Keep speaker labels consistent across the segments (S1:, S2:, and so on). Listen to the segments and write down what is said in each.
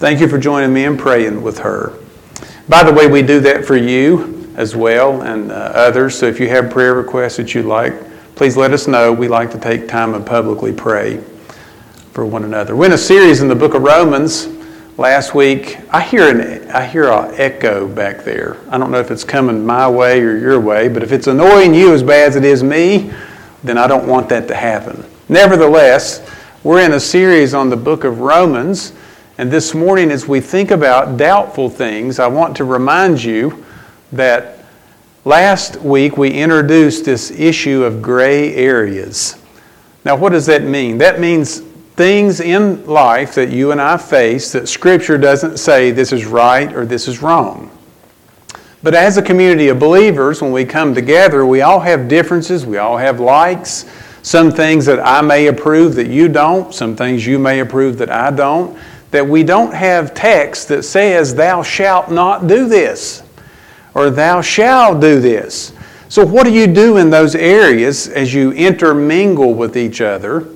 S1: Thank you for joining me in praying with her. By the way, we do that for you as well and uh, others. So if you have prayer requests that you'd like, please let us know. We like to take time and publicly pray for one another. We're in a series in the book of Romans. Last week, I hear an I hear an echo back there. I don't know if it's coming my way or your way, but if it's annoying you as bad as it is me, then I don't want that to happen. Nevertheless, we're in a series on the book of Romans. And this morning, as we think about doubtful things, I want to remind you that last week we introduced this issue of gray areas. Now, what does that mean? That means things in life that you and I face that Scripture doesn't say this is right or this is wrong. But as a community of believers, when we come together, we all have differences, we all have likes. Some things that I may approve that you don't, some things you may approve that I don't that we don't have text that says, Thou shalt not do this, or Thou shalt do this. So, what do you do in those areas as you intermingle with each other?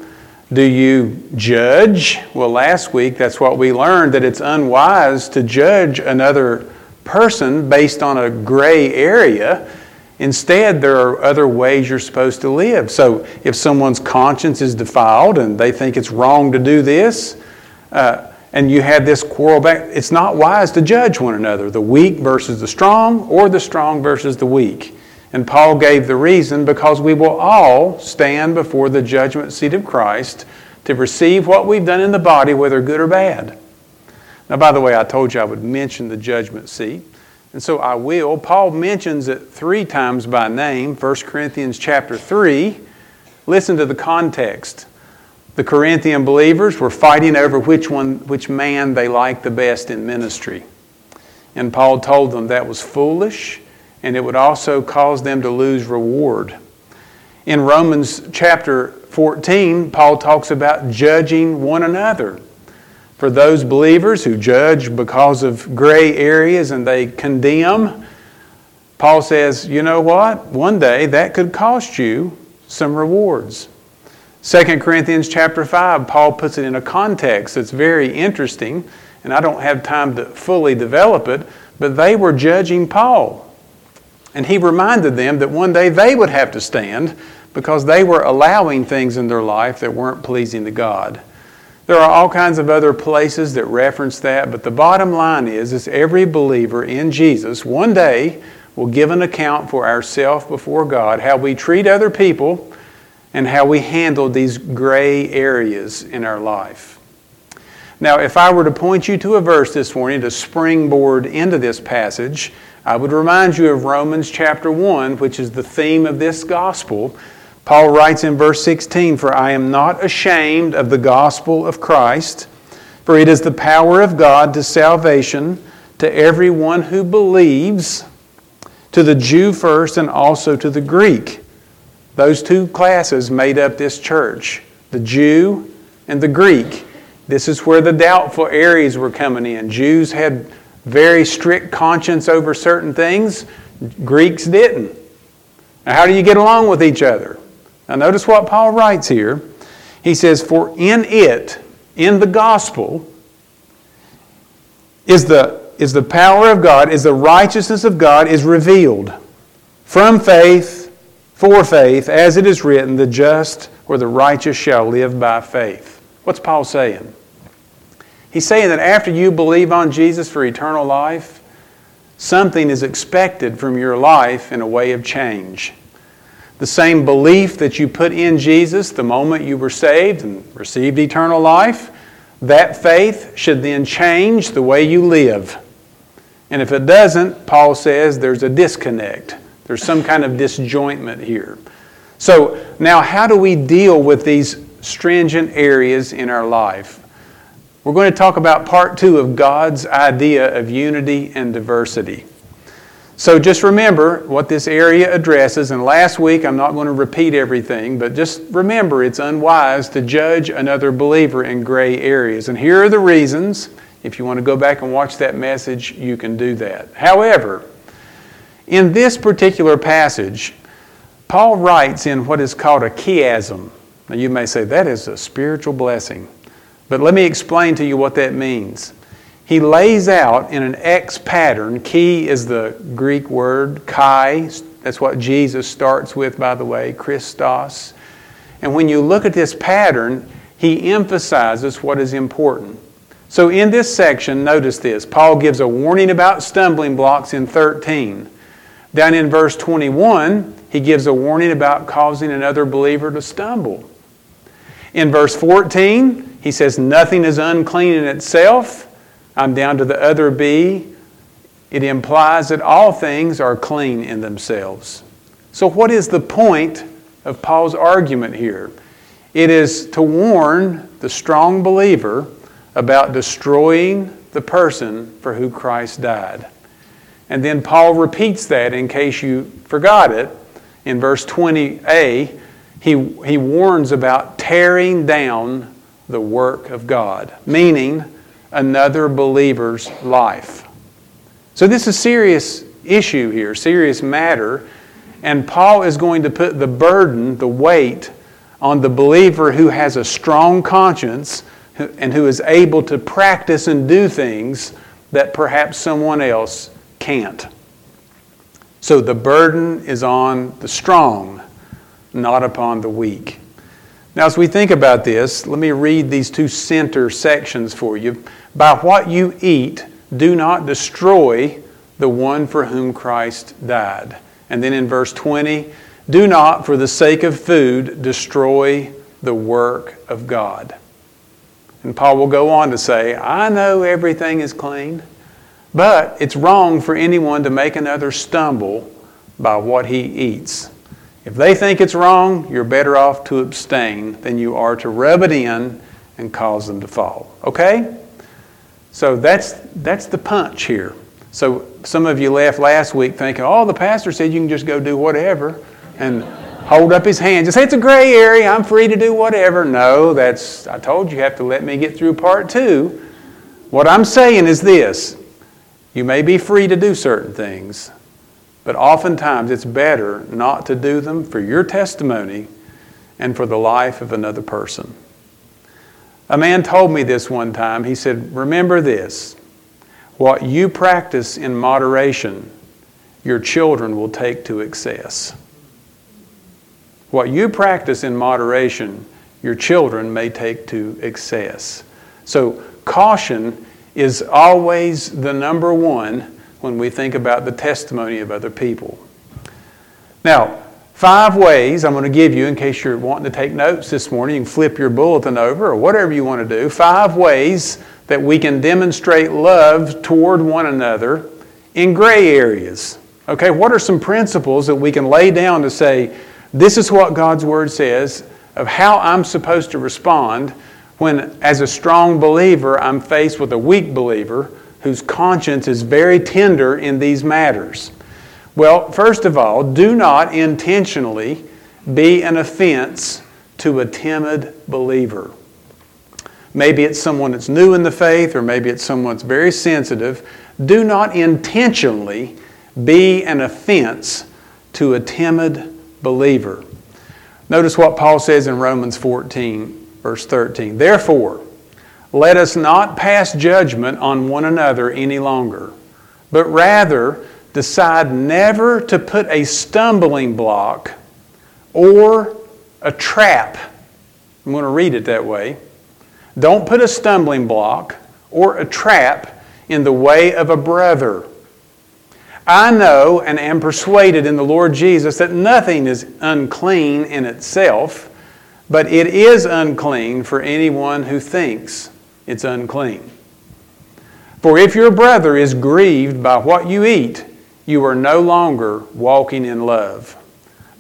S1: Do you judge? Well, last week that's what we learned that it's unwise to judge another person based on a gray area. Instead, there are other ways you're supposed to live. So, if someone's conscience is defiled and they think it's wrong to do this, uh, and you had this quarrel back. It's not wise to judge one another, the weak versus the strong, or the strong versus the weak. And Paul gave the reason because we will all stand before the judgment seat of Christ to receive what we've done in the body, whether good or bad. Now, by the way, I told you I would mention the judgment seat. And so I will. Paul mentions it three times by name, 1 Corinthians chapter 3. Listen to the context. The Corinthian believers were fighting over which one, which man they liked the best in ministry. And Paul told them that was foolish and it would also cause them to lose reward. In Romans chapter 14, Paul talks about judging one another. For those believers who judge because of gray areas and they condemn, Paul says, you know what? One day that could cost you some rewards. 2 Corinthians chapter 5, Paul puts it in a context that's very interesting, and I don't have time to fully develop it, but they were judging Paul. And he reminded them that one day they would have to stand because they were allowing things in their life that weren't pleasing to God. There are all kinds of other places that reference that, but the bottom line is, is every believer in Jesus one day will give an account for ourselves before God, how we treat other people, and how we handle these gray areas in our life. Now, if I were to point you to a verse this morning to springboard into this passage, I would remind you of Romans chapter 1, which is the theme of this gospel. Paul writes in verse 16, For I am not ashamed of the gospel of Christ, for it is the power of God to salvation to everyone who believes, to the Jew first and also to the Greek. Those two classes made up this church the Jew and the Greek. This is where the doubtful areas were coming in. Jews had very strict conscience over certain things, Greeks didn't. Now, how do you get along with each other? Now, notice what Paul writes here. He says, For in it, in the gospel, is the, is the power of God, is the righteousness of God is revealed from faith for faith, as it is written, the just or the righteous shall live by faith. What's Paul saying? He's saying that after you believe on Jesus for eternal life, something is expected from your life in a way of change. The same belief that you put in Jesus the moment you were saved and received eternal life, that faith should then change the way you live. And if it doesn't, Paul says there's a disconnect. There's some kind of disjointment here. So, now how do we deal with these stringent areas in our life? We're going to talk about part two of God's idea of unity and diversity. So just remember what this area addresses. And last week, I'm not going to repeat everything, but just remember it's unwise to judge another believer in gray areas. And here are the reasons. If you want to go back and watch that message, you can do that. However, in this particular passage, Paul writes in what is called a chiasm. Now, you may say that is a spiritual blessing, but let me explain to you what that means. he lays out in an X pattern. Key is the Greek word, kai. That's what Jesus starts with, by the way, Christos. And when you look at this pattern, he emphasizes what is important. So in this section, notice this Paul gives a warning about stumbling blocks in 13. Down in verse 21, he gives a warning about causing another believer to stumble. In verse 14, he says, Nothing is unclean in itself. I'm down to the other B. It implies that all things are clean in themselves. So, what is the point of Paul's argument here? It is to warn the strong believer about destroying the person for who Christ died. And then Paul repeats that in case you forgot it. In verse 20a, he, he warns about tearing down the work of God, meaning another believer's life. So, this is a serious issue here, serious matter. And Paul is going to put the burden, the weight, on the believer who has a strong conscience and who is able to practice and do things that perhaps someone else can't. So the burden is on the strong, not upon the weak. Now, as we think about this, let me read these two center sections for you. By what you eat, do not destroy the one for whom Christ died. And then in verse 20, do not, for the sake of food, destroy the work of God. And Paul will go on to say, I know everything is clean, but it's wrong for anyone to make another stumble by what he eats. If they think it's wrong, you're better off to abstain than you are to rub it in and cause them to fall. Okay? So that's, that's the punch here. So some of you left last week thinking, oh, the pastor said you can just go do whatever. And hold up his hand. Just say it's a gray area. I'm free to do whatever. No, that's, I told you, you have to let me get through part two. What I'm saying is this you may be free to do certain things, but oftentimes it's better not to do them for your testimony and for the life of another person. A man told me this one time. He said, Remember this what you practice in moderation, your children will take to excess. What you practice in moderation, your children may take to excess. So, caution is always the number one when we think about the testimony of other people. Now, five ways I'm going to give you in case you're wanting to take notes this morning. You can flip your bulletin over or whatever you want to do. Five ways that we can demonstrate love toward one another in gray areas. Okay, what are some principles that we can lay down to say, this is what God's Word says of how I'm supposed to respond when, as a strong believer, I'm faced with a weak believer whose conscience is very tender in these matters. Well, first of all, do not intentionally be an offense to a timid believer. Maybe it's someone that's new in the faith, or maybe it's someone that's very sensitive. Do not intentionally be an offense to a timid believer. Notice what Paul says in Romans 14, verse 13. Therefore, let us not pass judgment on one another any longer, but rather decide never to put a stumbling block or a trap. I'm going to read it that way. Don't put a stumbling block or a trap in the way of a brother I know and am persuaded in the Lord Jesus that nothing is unclean in itself, but it is unclean for anyone who thinks it's unclean. For if your brother is grieved by what you eat, you are no longer walking in love.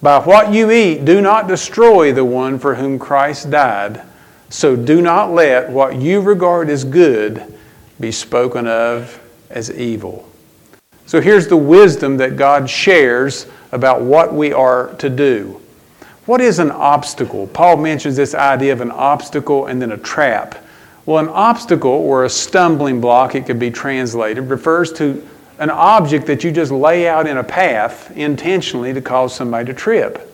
S1: By what you eat, do not destroy the one for whom Christ died. So do not let what you regard as good be spoken of as evil. So here's the wisdom that God shares about what we are to do. What is an obstacle? Paul mentions this idea of an obstacle and then a trap. Well, an obstacle or a stumbling block, it could be translated, refers to an object that you just lay out in a path intentionally to cause somebody to trip.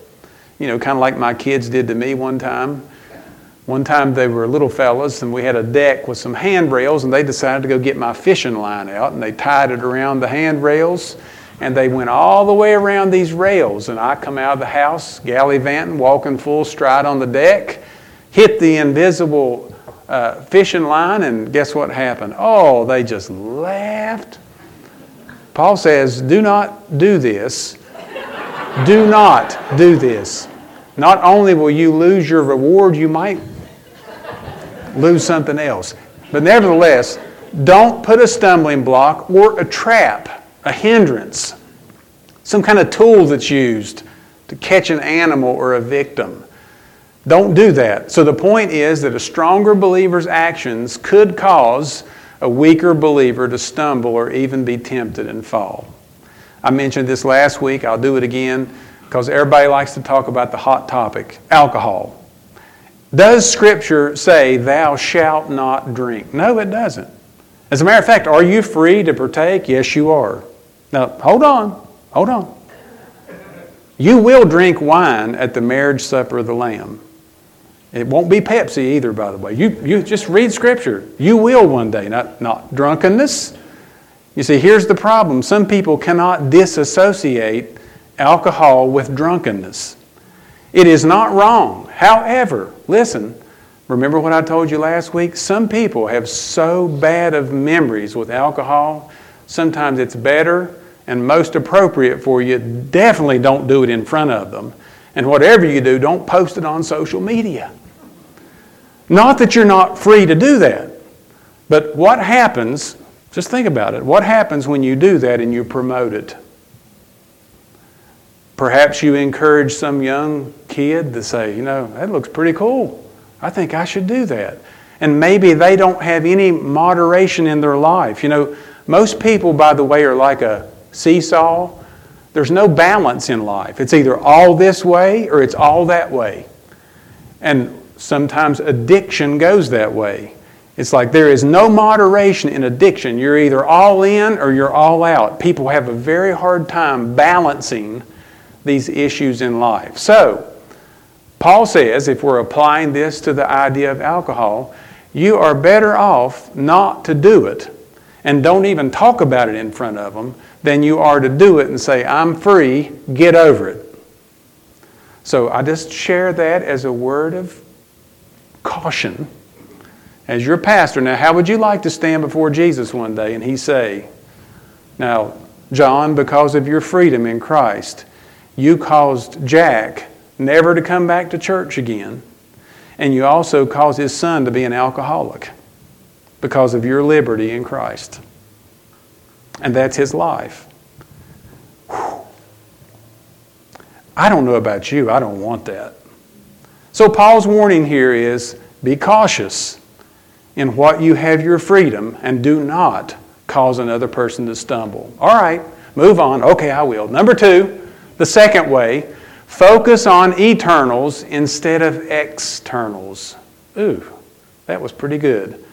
S1: You know, kind of like my kids did to me one time One time they were little fellas, and we had a deck with some handrails, and they decided to go get my fishing line out, and they tied it around the handrails, and they went all the way around these rails. And I come out of the house, gallivanting, walking full stride on the deck, hit the invisible uh, fishing line, and guess what happened? Oh, they just laughed. Paul says, Do not do this. do not do this. Not only will you lose your reward, you might lose something else. But nevertheless, don't put a stumbling block or a trap, a hindrance, some kind of tool that's used to catch an animal or a victim. Don't do that. So the point is that a stronger believer's actions could cause a weaker believer to stumble or even be tempted and fall. I mentioned this last week. I'll do it again because everybody likes to talk about the hot topic alcohol. Does Scripture say, Thou shalt not drink? No, it doesn't. As a matter of fact, are you free to partake? Yes, you are. Now, hold on. Hold on. You will drink wine at the marriage supper of the Lamb. It won't be Pepsi either, by the way. You, you just read Scripture. You will one day, not, not drunkenness. You see, here's the problem some people cannot disassociate alcohol with drunkenness. It is not wrong. However, listen, remember what I told you last week? Some people have so bad of memories with alcohol, sometimes it's better and most appropriate for you. Definitely don't do it in front of them. And whatever you do, don't post it on social media. Not that you're not free to do that, but what happens, just think about it, what happens when you do that and you promote it? Perhaps you encourage some young kid to say, you know, that looks pretty cool. I think I should do that. And maybe they don't have any moderation in their life. You know, most people, by the way, are like a seesaw. There's no balance in life. It's either all this way or it's all that way. And sometimes addiction goes that way. It's like there is no moderation in addiction. You're either all in or you're all out. People have a very hard time balancing these issues in life. So, Paul says, if we're applying this to the idea of alcohol, you are better off not to do it and don't even talk about it in front of them than you are to do it and say, I'm free, get over it. So I just share that as a word of caution as your pastor. Now, how would you like to stand before Jesus one day and he say, Now, John, because of your freedom in Christ, you caused Jack never to come back to church again, and you also caused his son to be an alcoholic because of your liberty in Christ. And that's his life. Whew. I don't know about you, I don't want that. So, Paul's warning here is be cautious in what you have your freedom and do not cause another person to stumble. All right, move on. Okay, I will. Number two, the second way, focus on eternals instead of externals. Ooh, that was pretty good.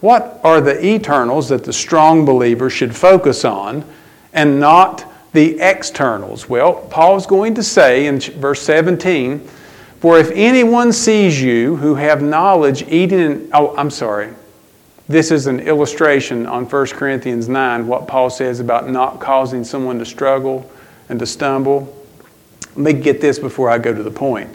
S1: What are the eternals that the strong believer should focus on and not the externals? Well, Paul's going to say in verse 17, For if anyone sees you who have knowledge eating, in, oh, I'm sorry. This is an illustration on 1 Corinthians 9, what Paul says about not causing someone to struggle and to stumble. Let me get this before I go to the point.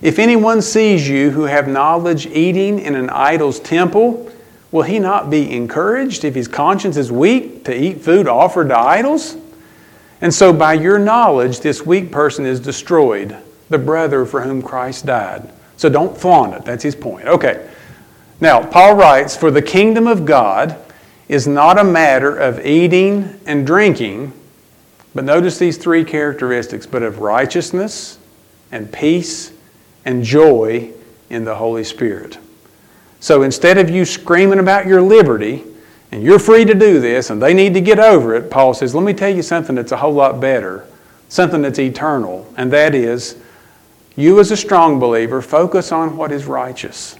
S1: If anyone sees you who have knowledge eating in an idol's temple, will he not be encouraged if his conscience is weak to eat food offered to idols? And so, by your knowledge, this weak person is destroyed, the brother for whom Christ died. So, don't flaunt it. That's his point. Okay. Now, Paul writes For the kingdom of God is not a matter of eating and drinking but notice these three characteristics, but of righteousness and peace and joy in the Holy Spirit. So instead of you screaming about your liberty, and you're free to do this, and they need to get over it, Paul says, let me tell you something that's a whole lot better, something that's eternal, and that is you as a strong believer focus on what is righteous.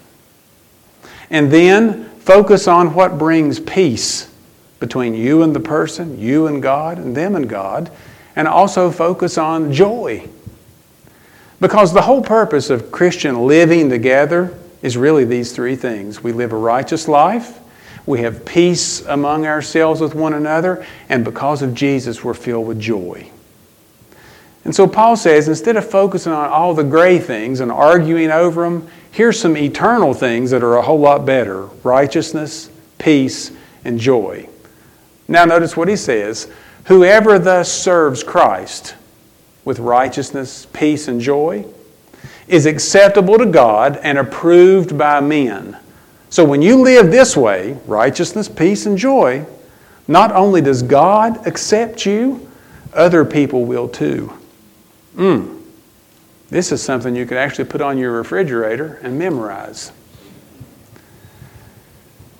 S1: And then focus on what brings peace between you and the person, you and God, and them and God, and also focus on joy. Because the whole purpose of Christian living together is really these three things we live a righteous life, we have peace among ourselves with one another, and because of Jesus, we're filled with joy. And so Paul says instead of focusing on all the gray things and arguing over them, here's some eternal things that are a whole lot better righteousness, peace, and joy. Now, notice what he says Whoever thus serves Christ with righteousness, peace, and joy is acceptable to God and approved by men. So when you live this way, righteousness, peace, and joy, not only does God accept you, other people will too. Mm. This is something you could actually put on your refrigerator and memorize.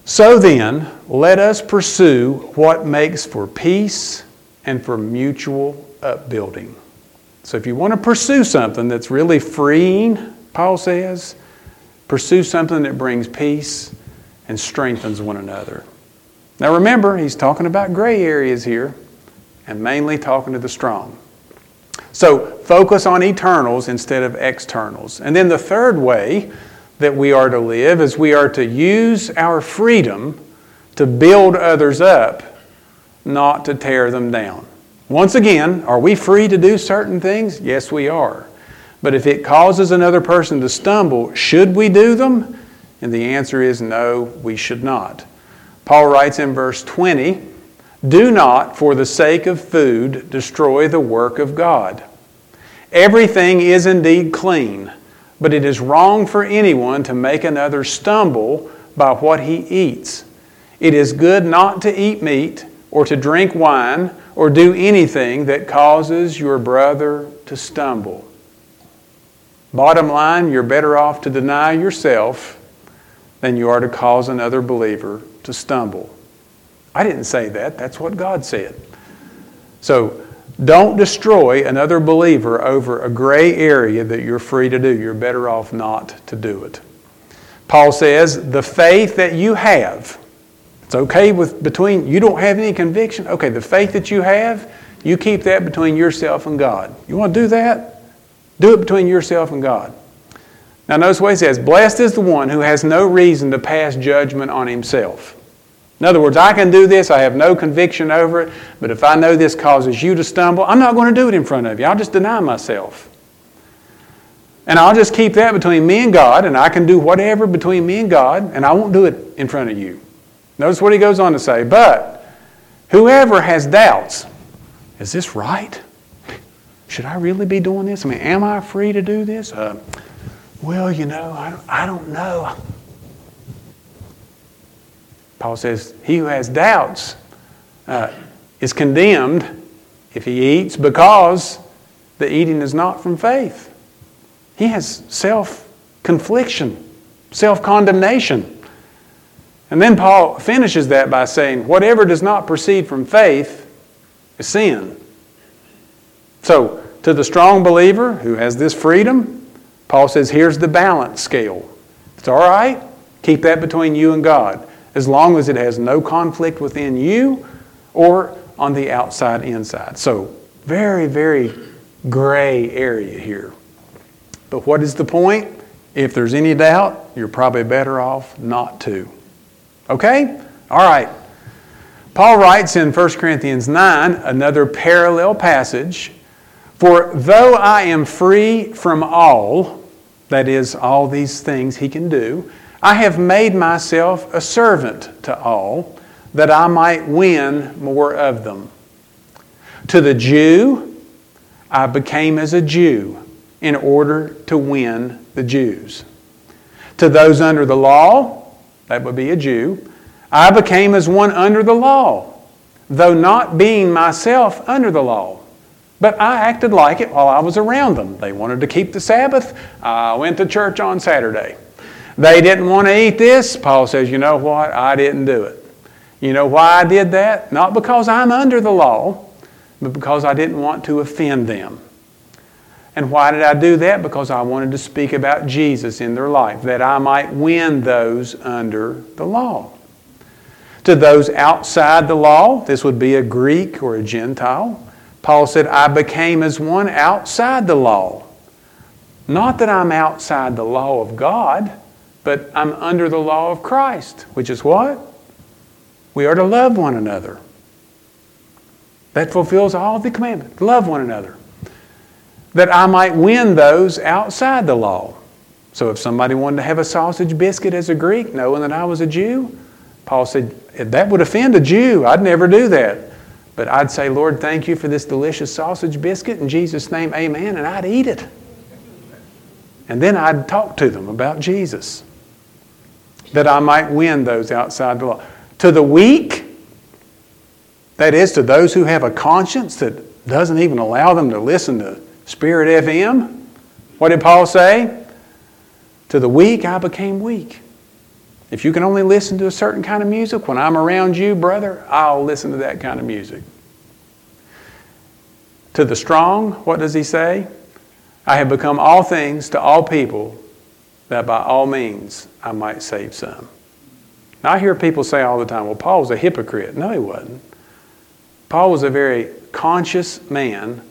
S1: So then, let us pursue what makes for peace and for mutual upbuilding. So if you want to pursue something that's really freeing, Paul says, pursue something that brings peace and strengthens one another. Now remember, he's talking about gray areas here and mainly talking to the strong. So focus on eternals instead of externals. And then the third way that we are to live is we are to use our freedom to build others up, not to tear them down. Once again, are we free to do certain things? Yes, we are. But if it causes another person to stumble, should we do them? And the answer is no, we should not. Paul writes in verse 20 Do not, for the sake of food, destroy the work of God. Everything is indeed clean, but it is wrong for anyone to make another stumble by what he eats. It is good not to eat meat or to drink wine or do anything that causes your brother to stumble. Bottom line, you're better off to deny yourself than you are to cause another believer to stumble. I didn't say that, that's what God said. So don't destroy another believer over a gray area that you're free to do. You're better off not to do it. Paul says, the faith that you have, it's okay with between, you don't have any conviction. Okay, the faith that you have, you keep that between yourself and God. You want to do that? Do it between yourself and God. Now, notice what he says Blessed is the one who has no reason to pass judgment on himself. In other words, I can do this, I have no conviction over it, but if I know this causes you to stumble, I'm not going to do it in front of you. I'll just deny myself. And I'll just keep that between me and God, and I can do whatever between me and God, and I won't do it in front of you. Notice what he goes on to say. But whoever has doubts, is this right? Should I really be doing this? I mean, am I free to do this? Uh, well, you know, I don't, I don't know. Paul says, He who has doubts uh, is condemned if he eats because the eating is not from faith. He has self confliction, self condemnation. And then Paul finishes that by saying, whatever does not proceed from faith is sin. So, to the strong believer who has this freedom, Paul says, here's the balance scale. It's all right, keep that between you and God, as long as it has no conflict within you or on the outside inside. So, very, very gray area here. But what is the point? If there's any doubt, you're probably better off not to. Okay? All right. Paul writes in 1 Corinthians 9, another parallel passage For though I am free from all, that is, all these things he can do, I have made myself a servant to all, that I might win more of them. To the Jew, I became as a Jew in order to win the Jews. To those under the law, that would be a Jew, I became as one under the law, though not being myself under the law. But I acted like it while I was around them. They wanted to keep the Sabbath. I went to church on Saturday. They didn't want to eat this. Paul says, You know what? I didn't do it. You know why I did that? Not because I'm under the law, but because I didn't want to offend them. And why did I do that? Because I wanted to speak about Jesus in their life, that I might win those under the law. To those outside the law, this would be a Greek or a Gentile. Paul said, I became as one outside the law. Not that I'm outside the law of God, but I'm under the law of Christ, which is what? We are to love one another. That fulfills all the commandments. Love one another. That I might win those outside the law. So if somebody wanted to have a sausage biscuit as a Greek, knowing that I was a Jew, Paul said, that would offend a Jew. I'd never do that. But I'd say, Lord, thank you for this delicious sausage biscuit. In Jesus' name, amen. And I'd eat it. And then I'd talk to them about Jesus, that I might win those outside the law. To the weak, that is, to those who have a conscience that doesn't even allow them to listen to Spirit FM, what did Paul say? To the weak, I became weak. If you can only listen to a certain kind of music, when I'm around you, brother, I'll listen to that kind of music. To the strong, what does he say? I have become all things to all people that by all means I might save some. Now, I hear people say all the time, well, Paul was a hypocrite. No, he wasn't. Paul was a very conscious man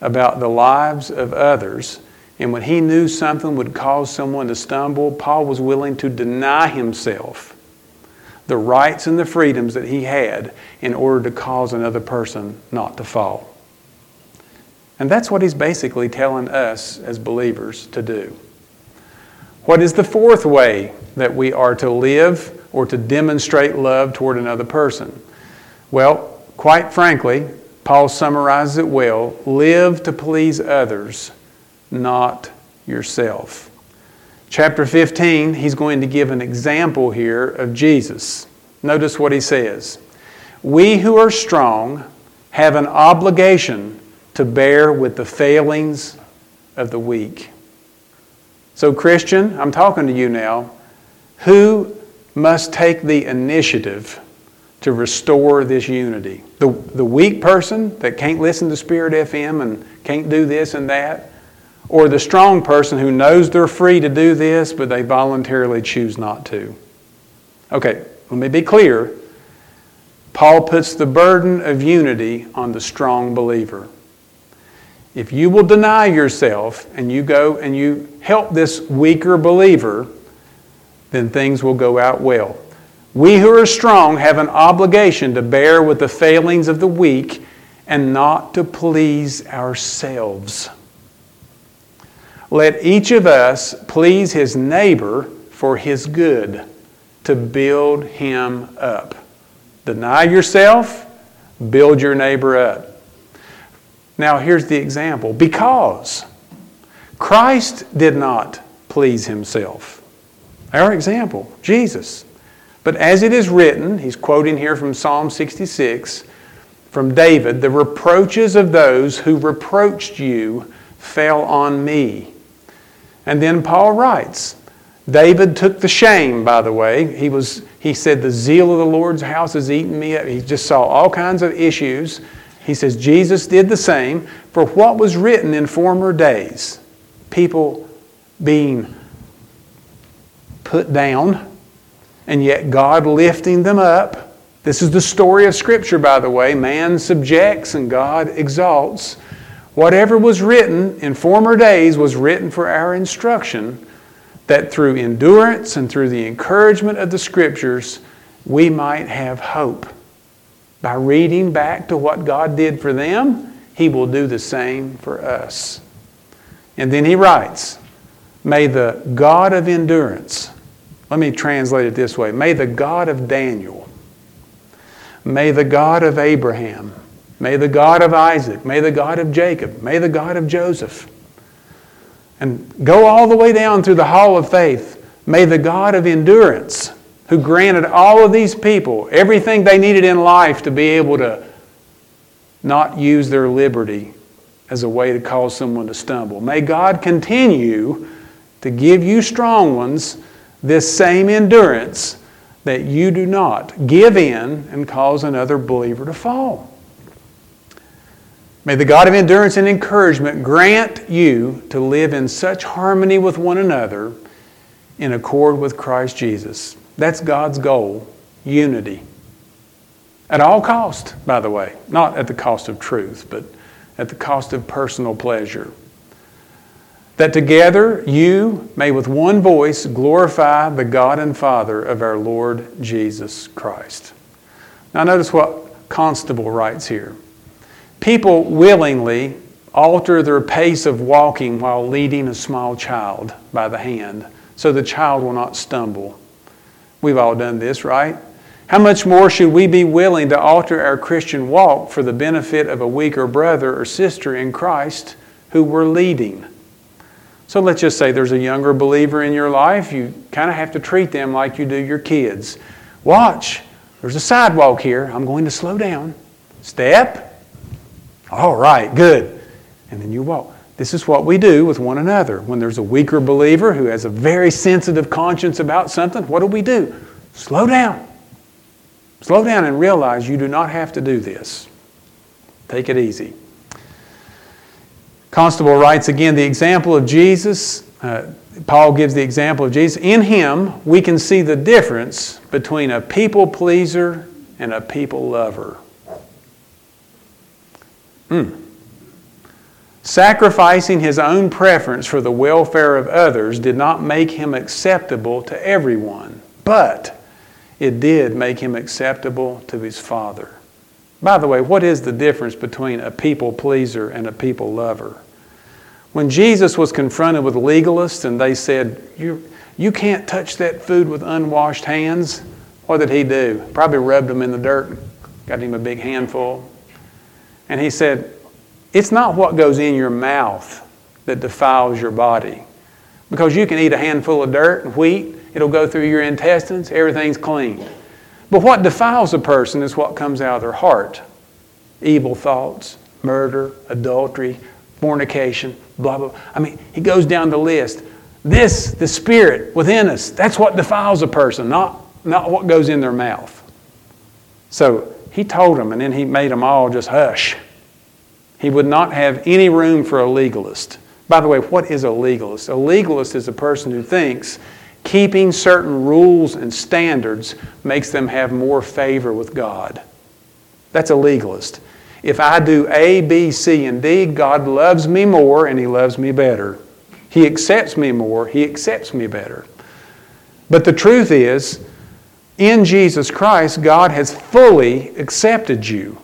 S1: about the lives of others. And when he knew something would cause someone to stumble, Paul was willing to deny himself the rights and the freedoms that he had in order to cause another person not to fall. And that's what he's basically telling us as believers to do. What is the fourth way that we are to live or to demonstrate love toward another person? Well, quite frankly, Paul summarizes it well live to please others, not yourself. Chapter 15, he's going to give an example here of Jesus. Notice what he says We who are strong have an obligation to bear with the failings of the weak. So, Christian, I'm talking to you now. Who must take the initiative to restore this unity? The, the weak person that can't listen to Spirit FM and can't do this and that? Or the strong person who knows they're free to do this, but they voluntarily choose not to? Okay, let me be clear. Paul puts the burden of unity on the strong believer. If you will deny yourself and you go and you help this weaker believer, then things will go out well. We who are strong have an obligation to bear with the failings of the weak and not to please ourselves. Let each of us please his neighbor for his good, to build him up. Deny yourself, build your neighbor up. Now, here's the example because Christ did not please himself. Our example, Jesus. But as it is written, he's quoting here from Psalm 66 from David, the reproaches of those who reproached you fell on me. And then Paul writes, David took the shame, by the way. He, was, he said, The zeal of the Lord's house has eaten me up. He just saw all kinds of issues he says Jesus did the same for what was written in former days. People being put down, and yet God lifting them up. This is the story of Scripture, by the way. Man subjects and God exalts. Whatever was written in former days was written for our instruction, that through endurance and through the encouragement of the Scriptures, we might have hope. By reading back to what God did for them, He will do the same for us. And then He writes, May the God of endurance, let me translate it this way May the God of Daniel, may the God of Abraham, may the God of Isaac, may the God of Jacob, may the God of Joseph, and go all the way down through the hall of faith. May the God of endurance who granted all of these people everything they needed in life to be able to not use their liberty as a way to cause someone to stumble. May God continue to give you strong ones this same endurance that you do not give in and cause another believer to fall. May the God of endurance and encouragement grant you to live in such harmony with one another in accord with Christ Jesus. That's God's goal unity. At all cost, by the way, not at the cost of truth, but at the cost of personal pleasure. That together you may with one voice glorify the God and Father of our Lord Jesus Christ. Now, notice what Constable writes here. People willingly alter their pace of walking while leading a small child by the hand so the child will not stumble. We've all done this, right? How much more should we be willing to alter our Christian walk for the benefit of a weaker brother or sister in Christ who we're leading? So let's just say there's a younger believer in your life. You kind of have to treat them like you do your kids. Watch, there's a sidewalk here. I'm going to slow down. Step. All right, good. And then you walk. This is what we do with one another. When there's a weaker believer who has a very sensitive conscience about something, what do we do? Slow down. Slow down and realize you do not have to do this. Take it easy. Constable writes again the example of Jesus. Uh, Paul gives the example of Jesus. In him, we can see the difference between a people pleaser and a people lover. Mm. Sacrificing his own preference for the welfare of others did not make him acceptable to everyone, but it did make him acceptable to his Father. By the way, what is the difference between a people pleaser and a people lover? When Jesus was confronted with legalists and they said, You, you can't touch that food with unwashed hands, what did he do? Probably rubbed them in the dirt, got him a big handful. And he said, it's not what goes in your mouth that defiles your body. Because you can eat a handful of dirt and wheat, it'll go through your intestines, everything's clean. But what defiles a person is what comes out of their heart evil thoughts, murder, adultery, fornication, blah, blah. I mean, he goes down the list. This, the spirit within us, that's what defiles a person, not, not what goes in their mouth. So he told them, and then he made them all just hush. He would not have any room for a legalist. By the way, what is a legalist? A legalist is a person who thinks keeping certain rules and standards makes them have more favor with God. That's a legalist. If I do A, B, C, and D, God loves me more and He loves me better. He accepts me more, He accepts me better. But the truth is, in Jesus Christ, God has fully accepted you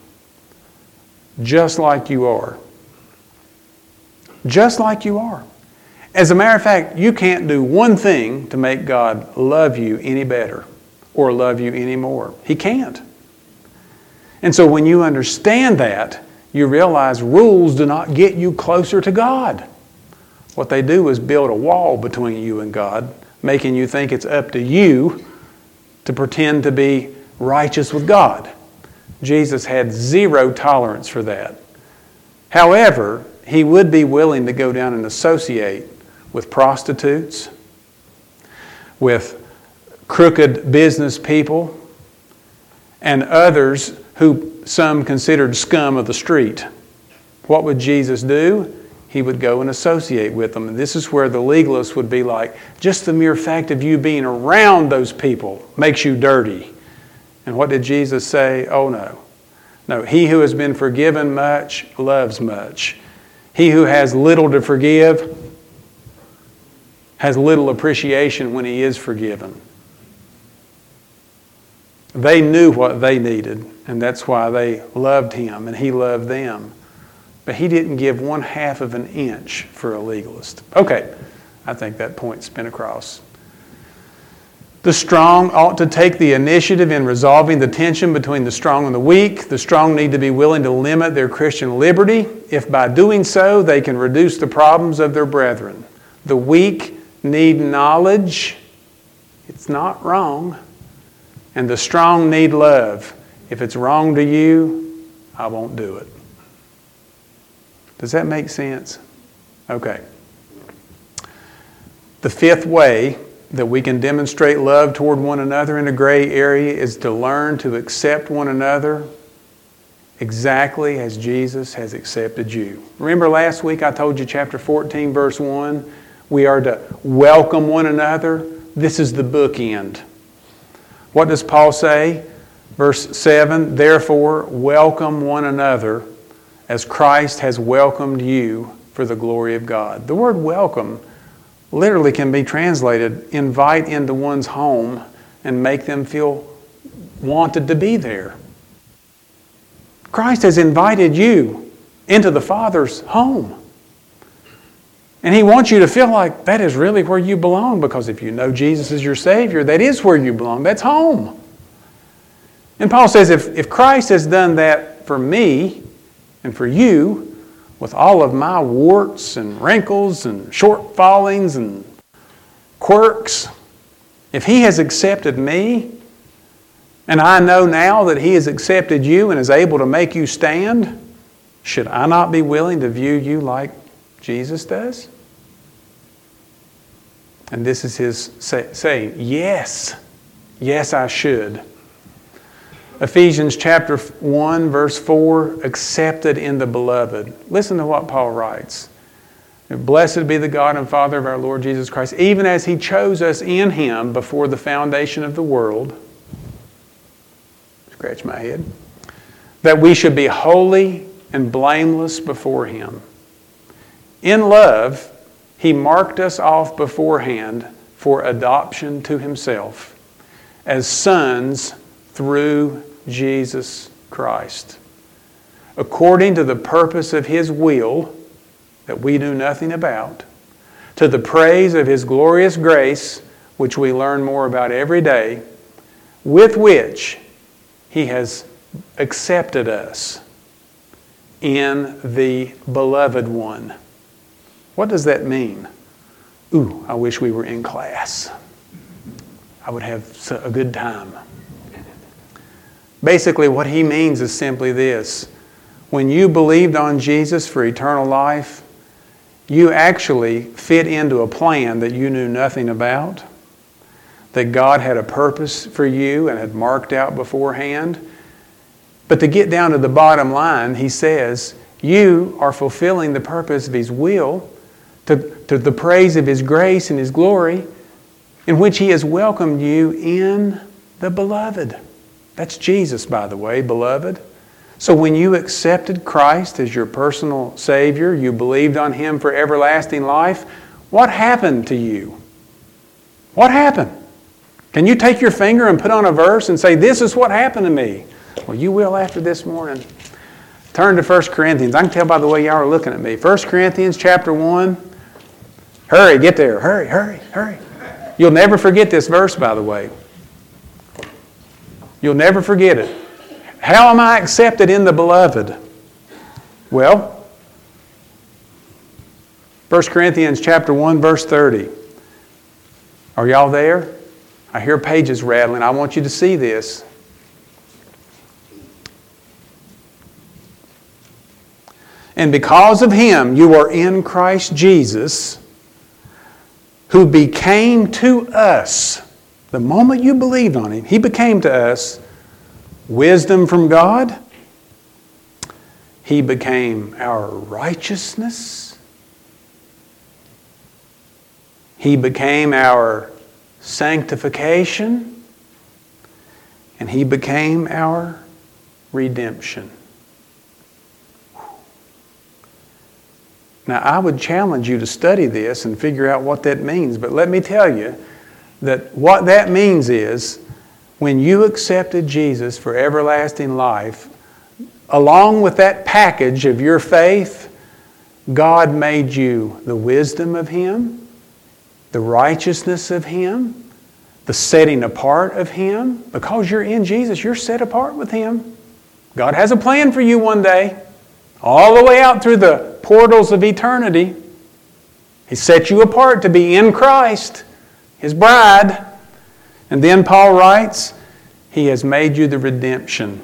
S1: just like you are. Just like you are. As a matter of fact, you can't do one thing to make God love you any better or love you any more. He can't. And so when you understand that, you realize rules do not get you closer to God. What they do is build a wall between you and God, making you think it's up to you to pretend to be righteous with God. Jesus had zero tolerance for that. However, he would be willing to go down and associate with prostitutes, with crooked business people, and others who some considered scum of the street. What would Jesus do? He would go and associate with them. And this is where the legalists would be like, just the mere fact of you being around those people makes you dirty. And what did Jesus say? Oh no. No, he who has been forgiven much loves much. He who has little to forgive has little appreciation when he is forgiven. They knew what they needed, and that's why they loved him and he loved them. But he didn't give one half of an inch for a legalist. Okay, I think that point's been across. The strong ought to take the initiative in resolving the tension between the strong and the weak. The strong need to be willing to limit their Christian liberty if by doing so they can reduce the problems of their brethren. The weak need knowledge. It's not wrong. And the strong need love. If it's wrong to you, I won't do it. Does that make sense? Okay. The fifth way that we can demonstrate love toward one another in a gray area is to learn to accept one another exactly as Jesus has accepted you. Remember last week I told you, chapter 14, verse 1, we are to welcome one another. This is the bookend. What does Paul say? Verse 7 Therefore, welcome one another as Christ has welcomed you for the glory of God. The word welcome literally can be translated invite into one's home and make them feel wanted to be there. Christ has invited you into the Father's home. And He wants you to feel like that is really where you belong because if you know Jesus is your Savior, that is where you belong. That's home. And Paul says if, if Christ has done that for me and for you, with all of my warts and wrinkles and shortfallings and quirks, if He has accepted me, and I know now that He has accepted you and is able to make you stand, should I not be willing to view you like Jesus does? And this is His say, saying, Yes, yes, I should. Ephesians chapter 1, verse 4, accepted in the beloved. Listen to what Paul writes. Blessed be the God and Father of our Lord Jesus Christ, even as He chose us in Him before the foundation of the world. Scratch my head. That we should be holy and blameless before Him. In love, He marked us off beforehand for adoption to Himself as sons through Jesus Christ. According to the purpose of His will that we knew nothing about, to the praise of His glorious grace, which we learn more about every day, with which He has accepted us in the beloved one. What does that mean? Ooh, I wish we were in class. I would have a good time. Basically, what he means is simply this when you believed on Jesus for eternal life, you actually fit into a plan that you knew nothing about, that God had a purpose for you and had marked out beforehand. But to get down to the bottom line, he says, You are fulfilling the purpose of His will to, to the praise of His grace and His glory, in which He has welcomed you in the beloved. That's Jesus, by the way, beloved. So when you accepted Christ as your personal Savior, you believed on Him for everlasting life, what happened to you? What happened? Can you take your finger and put on a verse and say, This is what happened to me? Well, you will after this morning. Turn to 1 Corinthians. I can tell by the way y'all are looking at me. 1 Corinthians chapter 1. Hurry, get there. Hurry, hurry, hurry. You'll never forget this verse, by the way. You'll never forget it. How am I accepted in the beloved? Well, 1 Corinthians chapter 1 verse 30. Are y'all there? I hear pages rattling. I want you to see this. And because of him, you are in Christ Jesus, who became to us the moment you believed on Him, He became to us wisdom from God. He became our righteousness. He became our sanctification. And He became our redemption. Now, I would challenge you to study this and figure out what that means, but let me tell you that what that means is when you accepted Jesus for everlasting life, along with that package of your faith, God made you the wisdom of Him, the righteousness of Him, the setting apart of Him. Because you're in Jesus, you're set apart with Him. God has a plan for you one day, all the way out through the portals of eternity. He set you apart to be in Christ his bride. And then Paul writes, He has made you the redemption.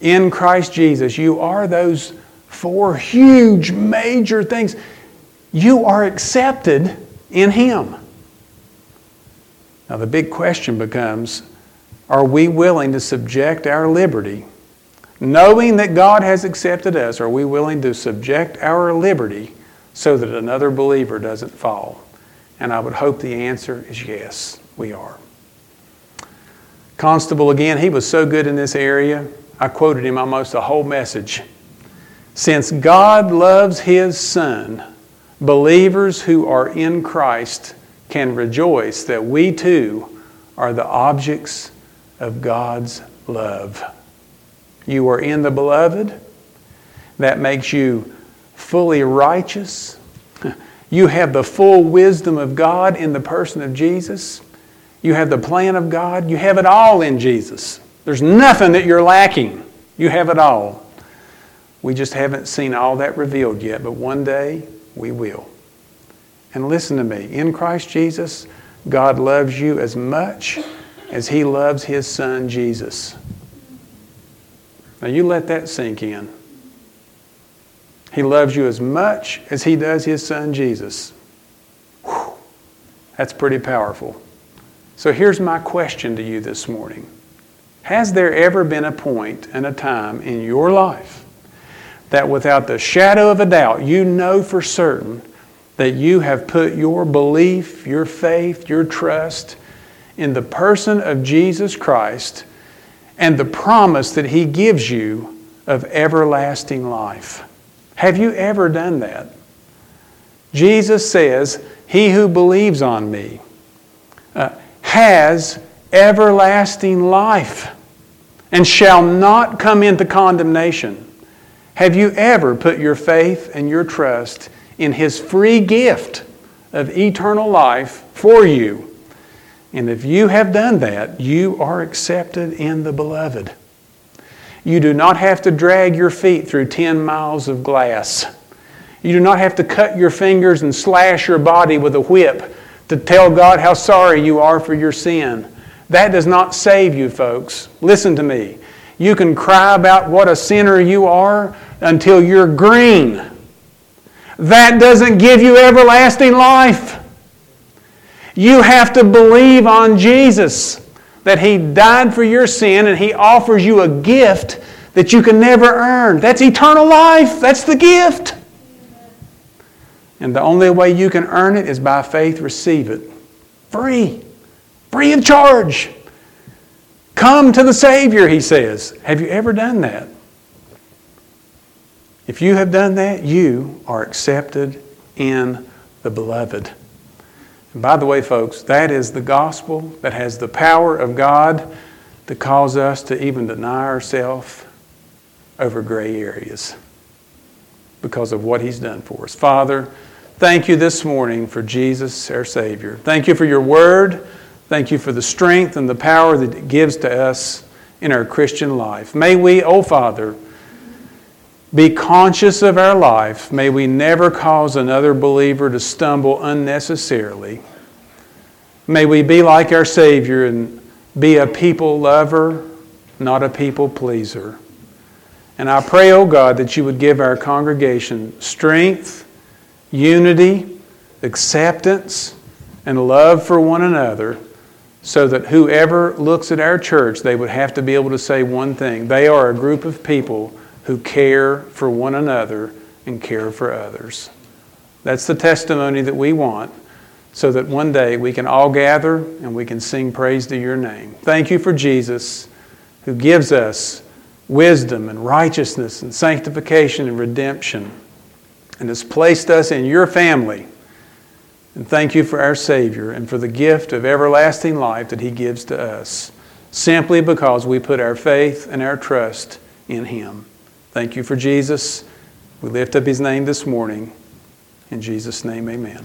S1: In Christ Jesus, you are those four huge, major things. You are accepted in Him. Now, the big question becomes are we willing to subject our liberty? Knowing that God has accepted us, are we willing to subject our liberty so that another believer doesn't fall? And I would hope the answer is yes, we are. Constable, again, he was so good in this area. I quoted him almost the whole message. Since God loves His Son, believers who are in Christ can rejoice that we too are the objects of God's love. You are in the beloved. That makes you fully righteous. You have the full wisdom of God in the person of Jesus. You have the plan of God. You have it all in Jesus. There's nothing that you're lacking. You have it all. We just haven't seen all that revealed yet, but one day we will. And listen to me in Christ Jesus, God loves you as much as He loves His Son Jesus. Now you let that sink in. He loves you as much as He does His Son Jesus. Whew. That's pretty powerful. So here's my question to you this morning Has there ever been a point and a time in your life that without the shadow of a doubt, you know for certain that you have put your belief, your faith, your trust in the person of Jesus Christ and the promise that He gives you of everlasting life. Have you ever done that? Jesus says, He who believes on me uh, has everlasting life and shall not come into condemnation have you ever put your faith and your trust in His free gift of eternal life for you? And if you have done that, you are accepted in the beloved. You do not have to drag your feet through 10 miles of glass. You do not have to cut your fingers and slash your body with a whip to tell God how sorry you are for your sin. That does not save you, folks. Listen to me. You can cry about what a sinner you are until you're green. That doesn't give you everlasting life. You have to believe on Jesus, that He died for your sin and He offers you a gift that you can never earn. That's eternal life. That's the gift. And the only way you can earn it is by faith, receive it. Free. Free of charge. Come to the Savior, he says. Have you ever done that? If you have done that, you are accepted in the beloved. By the way, folks, that is the gospel that has the power of God to cause us to even deny ourselves over gray areas because of what He's done for us. Father, thank you this morning for Jesus, our Savior. Thank you for your word. Thank you for the strength and the power that it gives to us in our Christian life. May we, oh Father, be conscious of our life. May we never cause another believer to stumble unnecessarily. May we be like our Savior and be a people lover, not a people pleaser. And I pray, oh God, that you would give our congregation strength, unity, acceptance, and love for one another so that whoever looks at our church, they would have to be able to say one thing. They are a group of people who care for one another and care for others. That's the testimony that we want so that one day we can all gather and we can sing praise to your name. Thank you for Jesus who gives us wisdom and righteousness and sanctification and redemption and has placed us in your family and thank you for our Savior and for the gift of everlasting life that He gives to us, simply because we put our faith and our trust in Him. Thank you for Jesus. We lift up His name this morning. In Jesus' name, amen.